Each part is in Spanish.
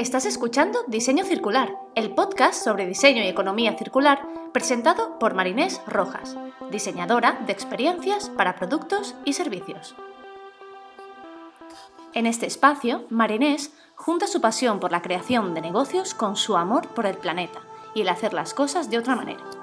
Estás escuchando Diseño Circular, el podcast sobre diseño y economía circular presentado por Marinés Rojas, diseñadora de experiencias para productos y servicios. En este espacio, Marinés junta su pasión por la creación de negocios con su amor por el planeta y el hacer las cosas de otra manera.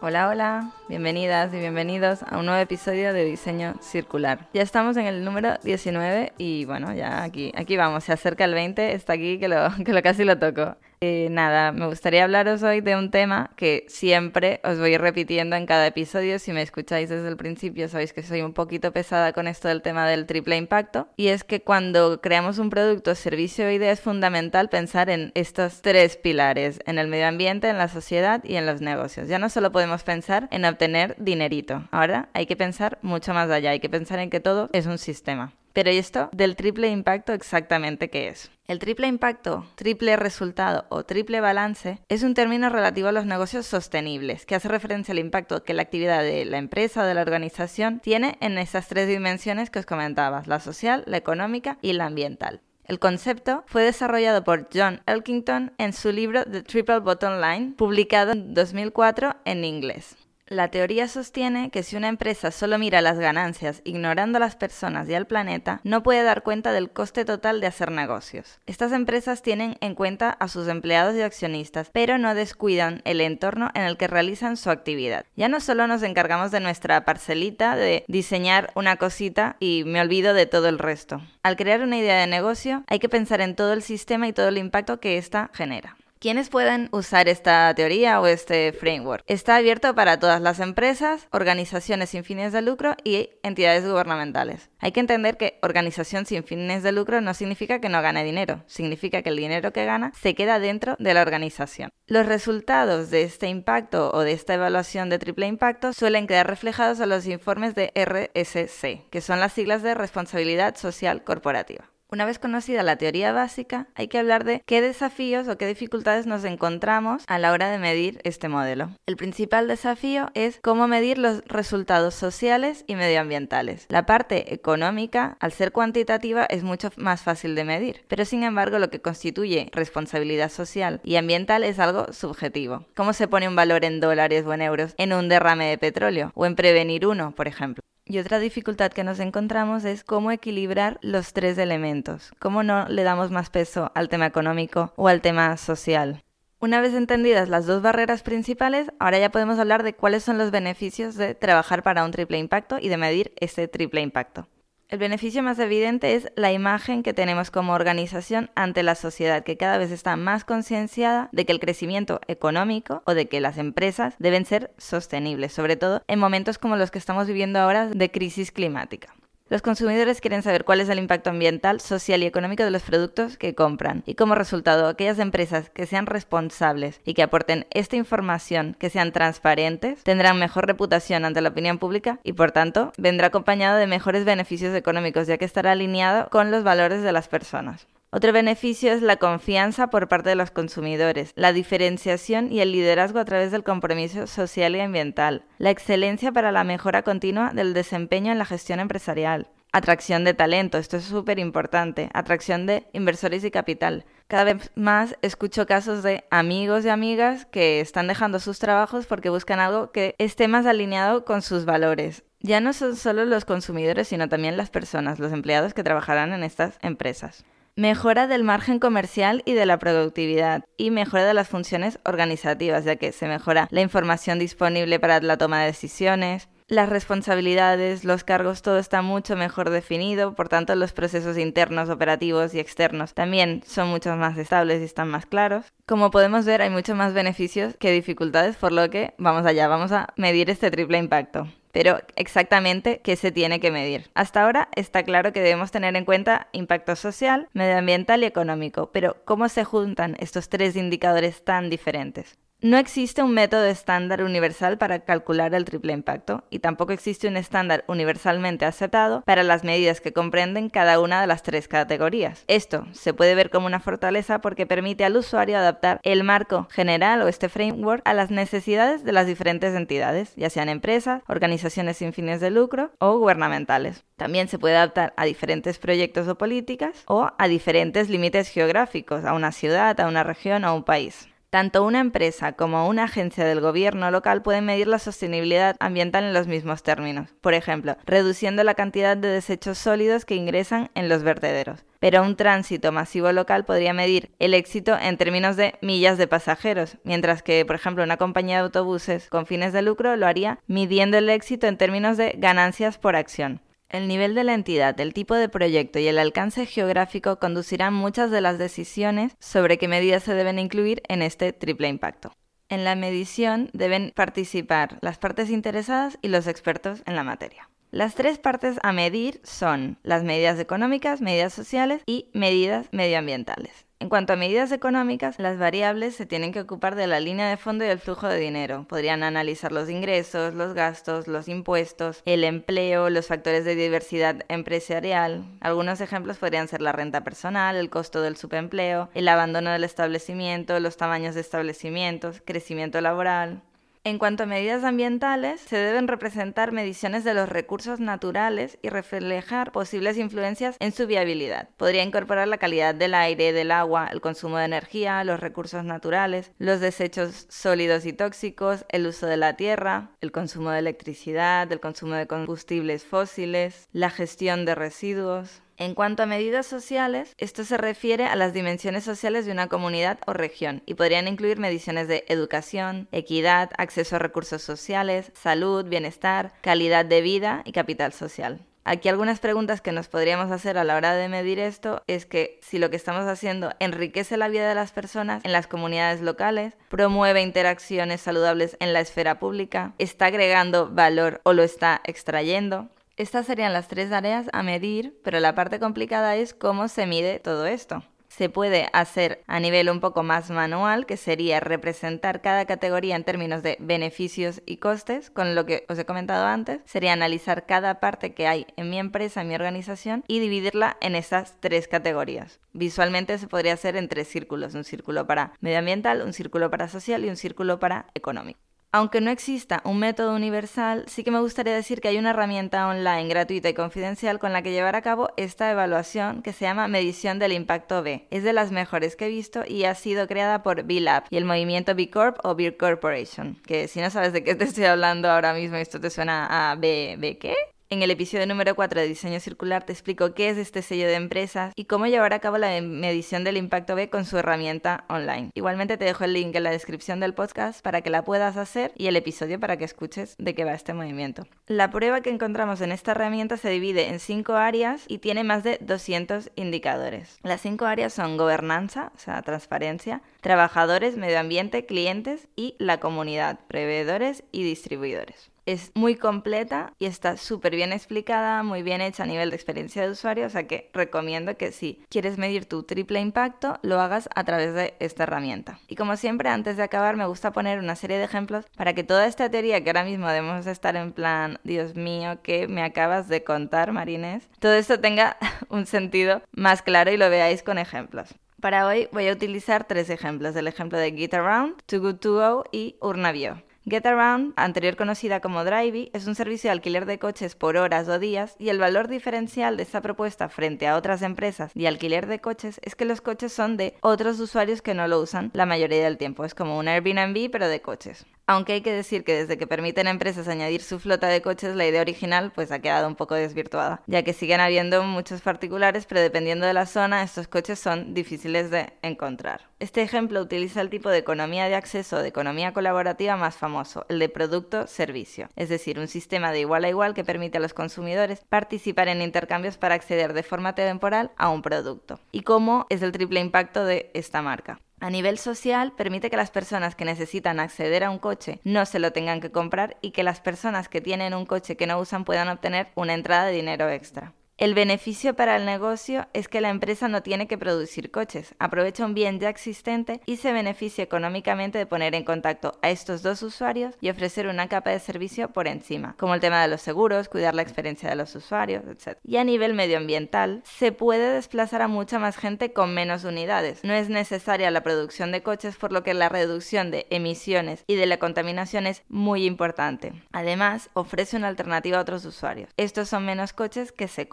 Hola, hola, bienvenidas y bienvenidos a un nuevo episodio de Diseño Circular. Ya estamos en el número 19 y bueno, ya aquí, aquí vamos, se acerca el 20, está aquí que lo, que lo casi lo toco. Eh, nada, me gustaría hablaros hoy de un tema que siempre os voy repitiendo en cada episodio. Si me escucháis desde el principio, sabéis que soy un poquito pesada con esto del tema del triple impacto. Y es que cuando creamos un producto, servicio o idea es fundamental pensar en estos tres pilares, en el medio ambiente, en la sociedad y en los negocios. Ya no solo podemos pensar en obtener dinerito, ahora hay que pensar mucho más allá, hay que pensar en que todo es un sistema. Pero ¿y esto del triple impacto exactamente qué es? El triple impacto, triple resultado o triple balance es un término relativo a los negocios sostenibles, que hace referencia al impacto que la actividad de la empresa o de la organización tiene en esas tres dimensiones que os comentaba, la social, la económica y la ambiental. El concepto fue desarrollado por John Elkington en su libro The Triple Bottom Line, publicado en 2004 en inglés. La teoría sostiene que si una empresa solo mira las ganancias ignorando a las personas y al planeta, no puede dar cuenta del coste total de hacer negocios. Estas empresas tienen en cuenta a sus empleados y accionistas, pero no descuidan el entorno en el que realizan su actividad. Ya no solo nos encargamos de nuestra parcelita, de diseñar una cosita y me olvido de todo el resto. Al crear una idea de negocio, hay que pensar en todo el sistema y todo el impacto que ésta genera. ¿Quiénes pueden usar esta teoría o este framework? Está abierto para todas las empresas, organizaciones sin fines de lucro y entidades gubernamentales. Hay que entender que organización sin fines de lucro no significa que no gane dinero, significa que el dinero que gana se queda dentro de la organización. Los resultados de este impacto o de esta evaluación de triple impacto suelen quedar reflejados en los informes de RSC, que son las siglas de responsabilidad social corporativa. Una vez conocida la teoría básica, hay que hablar de qué desafíos o qué dificultades nos encontramos a la hora de medir este modelo. El principal desafío es cómo medir los resultados sociales y medioambientales. La parte económica, al ser cuantitativa, es mucho más fácil de medir, pero sin embargo lo que constituye responsabilidad social y ambiental es algo subjetivo. ¿Cómo se pone un valor en dólares o en euros en un derrame de petróleo o en prevenir uno, por ejemplo? Y otra dificultad que nos encontramos es cómo equilibrar los tres elementos, cómo no le damos más peso al tema económico o al tema social. Una vez entendidas las dos barreras principales, ahora ya podemos hablar de cuáles son los beneficios de trabajar para un triple impacto y de medir ese triple impacto. El beneficio más evidente es la imagen que tenemos como organización ante la sociedad, que cada vez está más concienciada de que el crecimiento económico o de que las empresas deben ser sostenibles, sobre todo en momentos como los que estamos viviendo ahora de crisis climática. Los consumidores quieren saber cuál es el impacto ambiental, social y económico de los productos que compran y como resultado aquellas empresas que sean responsables y que aporten esta información, que sean transparentes, tendrán mejor reputación ante la opinión pública y por tanto vendrá acompañado de mejores beneficios económicos ya que estará alineado con los valores de las personas. Otro beneficio es la confianza por parte de los consumidores, la diferenciación y el liderazgo a través del compromiso social y ambiental, la excelencia para la mejora continua del desempeño en la gestión empresarial, atracción de talento, esto es súper importante, atracción de inversores y capital. Cada vez más escucho casos de amigos y amigas que están dejando sus trabajos porque buscan algo que esté más alineado con sus valores. Ya no son solo los consumidores, sino también las personas, los empleados que trabajarán en estas empresas mejora del margen comercial y de la productividad y mejora de las funciones organizativas, ya que se mejora la información disponible para la toma de decisiones, las responsabilidades, los cargos, todo está mucho mejor definido, por tanto los procesos internos, operativos y externos también son mucho más estables y están más claros. Como podemos ver, hay muchos más beneficios que dificultades, por lo que vamos allá, vamos a medir este triple impacto pero exactamente qué se tiene que medir. Hasta ahora está claro que debemos tener en cuenta impacto social, medioambiental y económico, pero ¿cómo se juntan estos tres indicadores tan diferentes? No existe un método estándar universal para calcular el triple impacto y tampoco existe un estándar universalmente aceptado para las medidas que comprenden cada una de las tres categorías. Esto se puede ver como una fortaleza porque permite al usuario adaptar el marco general o este framework a las necesidades de las diferentes entidades, ya sean empresas, organizaciones sin fines de lucro o gubernamentales. También se puede adaptar a diferentes proyectos o políticas o a diferentes límites geográficos, a una ciudad, a una región o a un país. Tanto una empresa como una agencia del gobierno local pueden medir la sostenibilidad ambiental en los mismos términos, por ejemplo, reduciendo la cantidad de desechos sólidos que ingresan en los vertederos. Pero un tránsito masivo local podría medir el éxito en términos de millas de pasajeros, mientras que, por ejemplo, una compañía de autobuses con fines de lucro lo haría midiendo el éxito en términos de ganancias por acción. El nivel de la entidad, el tipo de proyecto y el alcance geográfico conducirán muchas de las decisiones sobre qué medidas se deben incluir en este triple impacto. En la medición deben participar las partes interesadas y los expertos en la materia. Las tres partes a medir son las medidas económicas, medidas sociales y medidas medioambientales. En cuanto a medidas económicas, las variables se tienen que ocupar de la línea de fondo y del flujo de dinero. Podrían analizar los ingresos, los gastos, los impuestos, el empleo, los factores de diversidad empresarial. Algunos ejemplos podrían ser la renta personal, el costo del subempleo, el abandono del establecimiento, los tamaños de establecimientos, crecimiento laboral. En cuanto a medidas ambientales, se deben representar mediciones de los recursos naturales y reflejar posibles influencias en su viabilidad. Podría incorporar la calidad del aire, del agua, el consumo de energía, los recursos naturales, los desechos sólidos y tóxicos, el uso de la tierra, el consumo de electricidad, el consumo de combustibles fósiles, la gestión de residuos. En cuanto a medidas sociales, esto se refiere a las dimensiones sociales de una comunidad o región y podrían incluir mediciones de educación, equidad, acceso a recursos sociales, salud, bienestar, calidad de vida y capital social. Aquí algunas preguntas que nos podríamos hacer a la hora de medir esto es que si lo que estamos haciendo enriquece la vida de las personas en las comunidades locales, promueve interacciones saludables en la esfera pública, está agregando valor o lo está extrayendo, estas serían las tres áreas a medir, pero la parte complicada es cómo se mide todo esto. Se puede hacer a nivel un poco más manual, que sería representar cada categoría en términos de beneficios y costes, con lo que os he comentado antes, sería analizar cada parte que hay en mi empresa, en mi organización, y dividirla en esas tres categorías. Visualmente se podría hacer en tres círculos, un círculo para medioambiental, un círculo para social y un círculo para económico. Aunque no exista un método universal, sí que me gustaría decir que hay una herramienta online gratuita y confidencial con la que llevar a cabo esta evaluación que se llama Medición del Impacto B. Es de las mejores que he visto y ha sido creada por B-Lab y el movimiento B Corp o Beer Corporation, que si no sabes de qué te estoy hablando ahora mismo, esto te suena a B, ¿B qué? En el episodio número 4 de Diseño Circular te explico qué es este sello de empresas y cómo llevar a cabo la medición del impacto B con su herramienta online. Igualmente te dejo el link en la descripción del podcast para que la puedas hacer y el episodio para que escuches de qué va este movimiento. La prueba que encontramos en esta herramienta se divide en cinco áreas y tiene más de 200 indicadores. Las cinco áreas son gobernanza, o sea, transparencia, trabajadores, medio ambiente, clientes y la comunidad, proveedores y distribuidores es muy completa y está súper bien explicada, muy bien hecha a nivel de experiencia de usuario, o sea que recomiendo que si quieres medir tu triple impacto, lo hagas a través de esta herramienta. Y como siempre, antes de acabar, me gusta poner una serie de ejemplos para que toda esta teoría que ahora mismo debemos estar en plan, Dios mío, que me acabas de contar, Marines, todo esto tenga un sentido más claro y lo veáis con ejemplos. Para hoy voy a utilizar tres ejemplos, el ejemplo de Get Around, Too Good To Go y Urnavio. GetAround, anterior conocida como Drivey, es un servicio de alquiler de coches por horas o días y el valor diferencial de esta propuesta frente a otras empresas de alquiler de coches es que los coches son de otros usuarios que no lo usan la mayoría del tiempo. Es como un Airbnb pero de coches. Aunque hay que decir que desde que permiten a empresas añadir su flota de coches, la idea original pues ha quedado un poco desvirtuada, ya que siguen habiendo muchos particulares, pero dependiendo de la zona, estos coches son difíciles de encontrar. Este ejemplo utiliza el tipo de economía de acceso, de economía colaborativa más famoso, el de producto-servicio, es decir, un sistema de igual a igual que permite a los consumidores participar en intercambios para acceder de forma temporal a un producto. ¿Y cómo es el triple impacto de esta marca? A nivel social, permite que las personas que necesitan acceder a un coche no se lo tengan que comprar y que las personas que tienen un coche que no usan puedan obtener una entrada de dinero extra. El beneficio para el negocio es que la empresa no tiene que producir coches, aprovecha un bien ya existente y se beneficia económicamente de poner en contacto a estos dos usuarios y ofrecer una capa de servicio por encima, como el tema de los seguros, cuidar la experiencia de los usuarios, etc. Y a nivel medioambiental, se puede desplazar a mucha más gente con menos unidades. No es necesaria la producción de coches, por lo que la reducción de emisiones y de la contaminación es muy importante. Además, ofrece una alternativa a otros usuarios. Estos son menos coches que se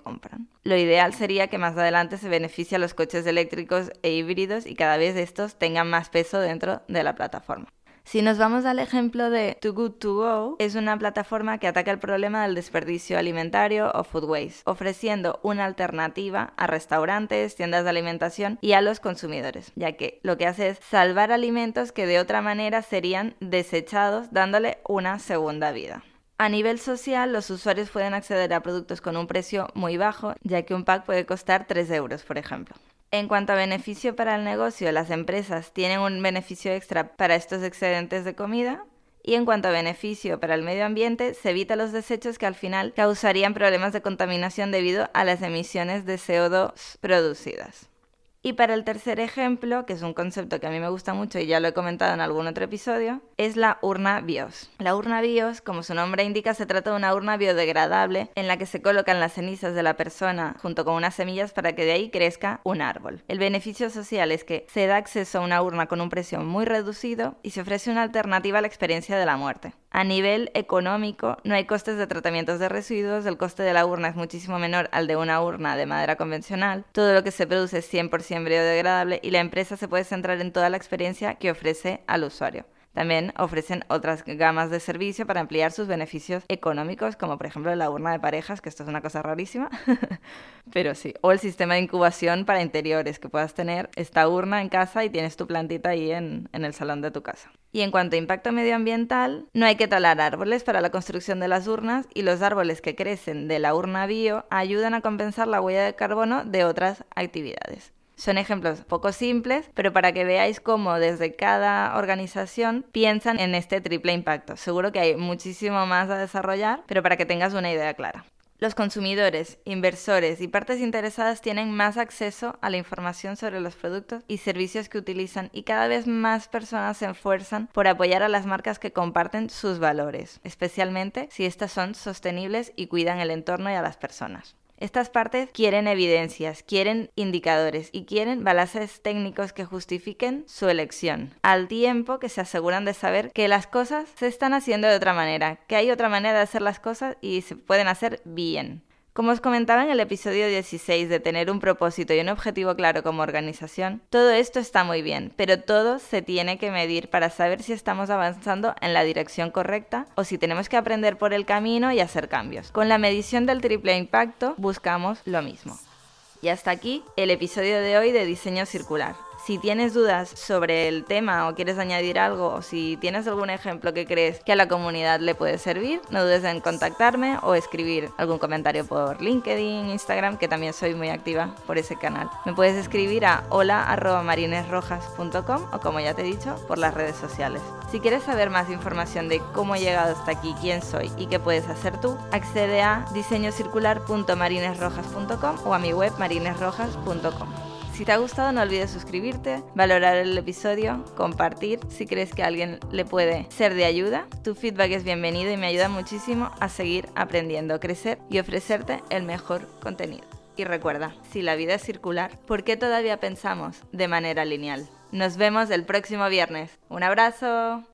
Lo ideal sería que más adelante se beneficie a los coches eléctricos e híbridos y cada vez estos tengan más peso dentro de la plataforma. Si nos vamos al ejemplo de Too Good To Go, es una plataforma que ataca el problema del desperdicio alimentario o food waste, ofreciendo una alternativa a restaurantes, tiendas de alimentación y a los consumidores, ya que lo que hace es salvar alimentos que de otra manera serían desechados dándole una segunda vida. A nivel social, los usuarios pueden acceder a productos con un precio muy bajo, ya que un pack puede costar 3 euros, por ejemplo. En cuanto a beneficio para el negocio, las empresas tienen un beneficio extra para estos excedentes de comida. Y en cuanto a beneficio para el medio ambiente, se evita los desechos que al final causarían problemas de contaminación debido a las emisiones de CO2 producidas. Y para el tercer ejemplo, que es un concepto que a mí me gusta mucho y ya lo he comentado en algún otro episodio, es la urna BIOS. La urna BIOS, como su nombre indica, se trata de una urna biodegradable en la que se colocan las cenizas de la persona junto con unas semillas para que de ahí crezca un árbol. El beneficio social es que se da acceso a una urna con un precio muy reducido y se ofrece una alternativa a la experiencia de la muerte. A nivel económico, no hay costes de tratamientos de residuos, el coste de la urna es muchísimo menor al de una urna de madera convencional, todo lo que se produce es 100% biodegradable y la empresa se puede centrar en toda la experiencia que ofrece al usuario. También ofrecen otras gamas de servicio para ampliar sus beneficios económicos, como por ejemplo la urna de parejas, que esto es una cosa rarísima, pero sí. O el sistema de incubación para interiores, que puedas tener esta urna en casa y tienes tu plantita ahí en, en el salón de tu casa. Y en cuanto a impacto medioambiental, no hay que talar árboles para la construcción de las urnas y los árboles que crecen de la urna bio ayudan a compensar la huella de carbono de otras actividades. Son ejemplos poco simples, pero para que veáis cómo desde cada organización piensan en este triple impacto. Seguro que hay muchísimo más a desarrollar, pero para que tengas una idea clara. Los consumidores, inversores y partes interesadas tienen más acceso a la información sobre los productos y servicios que utilizan y cada vez más personas se esfuerzan por apoyar a las marcas que comparten sus valores, especialmente si estas son sostenibles y cuidan el entorno y a las personas. Estas partes quieren evidencias, quieren indicadores y quieren balances técnicos que justifiquen su elección, al tiempo que se aseguran de saber que las cosas se están haciendo de otra manera, que hay otra manera de hacer las cosas y se pueden hacer bien. Como os comentaba en el episodio 16 de tener un propósito y un objetivo claro como organización, todo esto está muy bien, pero todo se tiene que medir para saber si estamos avanzando en la dirección correcta o si tenemos que aprender por el camino y hacer cambios. Con la medición del triple impacto buscamos lo mismo. Y hasta aquí el episodio de hoy de diseño circular. Si tienes dudas sobre el tema o quieres añadir algo o si tienes algún ejemplo que crees que a la comunidad le puede servir, no dudes en contactarme o escribir algún comentario por LinkedIn, Instagram, que también soy muy activa por ese canal. Me puedes escribir a hola.marinesrojas.com o como ya te he dicho, por las redes sociales. Si quieres saber más información de cómo he llegado hasta aquí, quién soy y qué puedes hacer tú, accede a diseñocircular.marinesrojas.com o a mi web marinesrojas.com. Si te ha gustado no olvides suscribirte, valorar el episodio, compartir si crees que a alguien le puede ser de ayuda. Tu feedback es bienvenido y me ayuda muchísimo a seguir aprendiendo, crecer y ofrecerte el mejor contenido. Y recuerda, si la vida es circular, ¿por qué todavía pensamos de manera lineal? Nos vemos el próximo viernes. Un abrazo.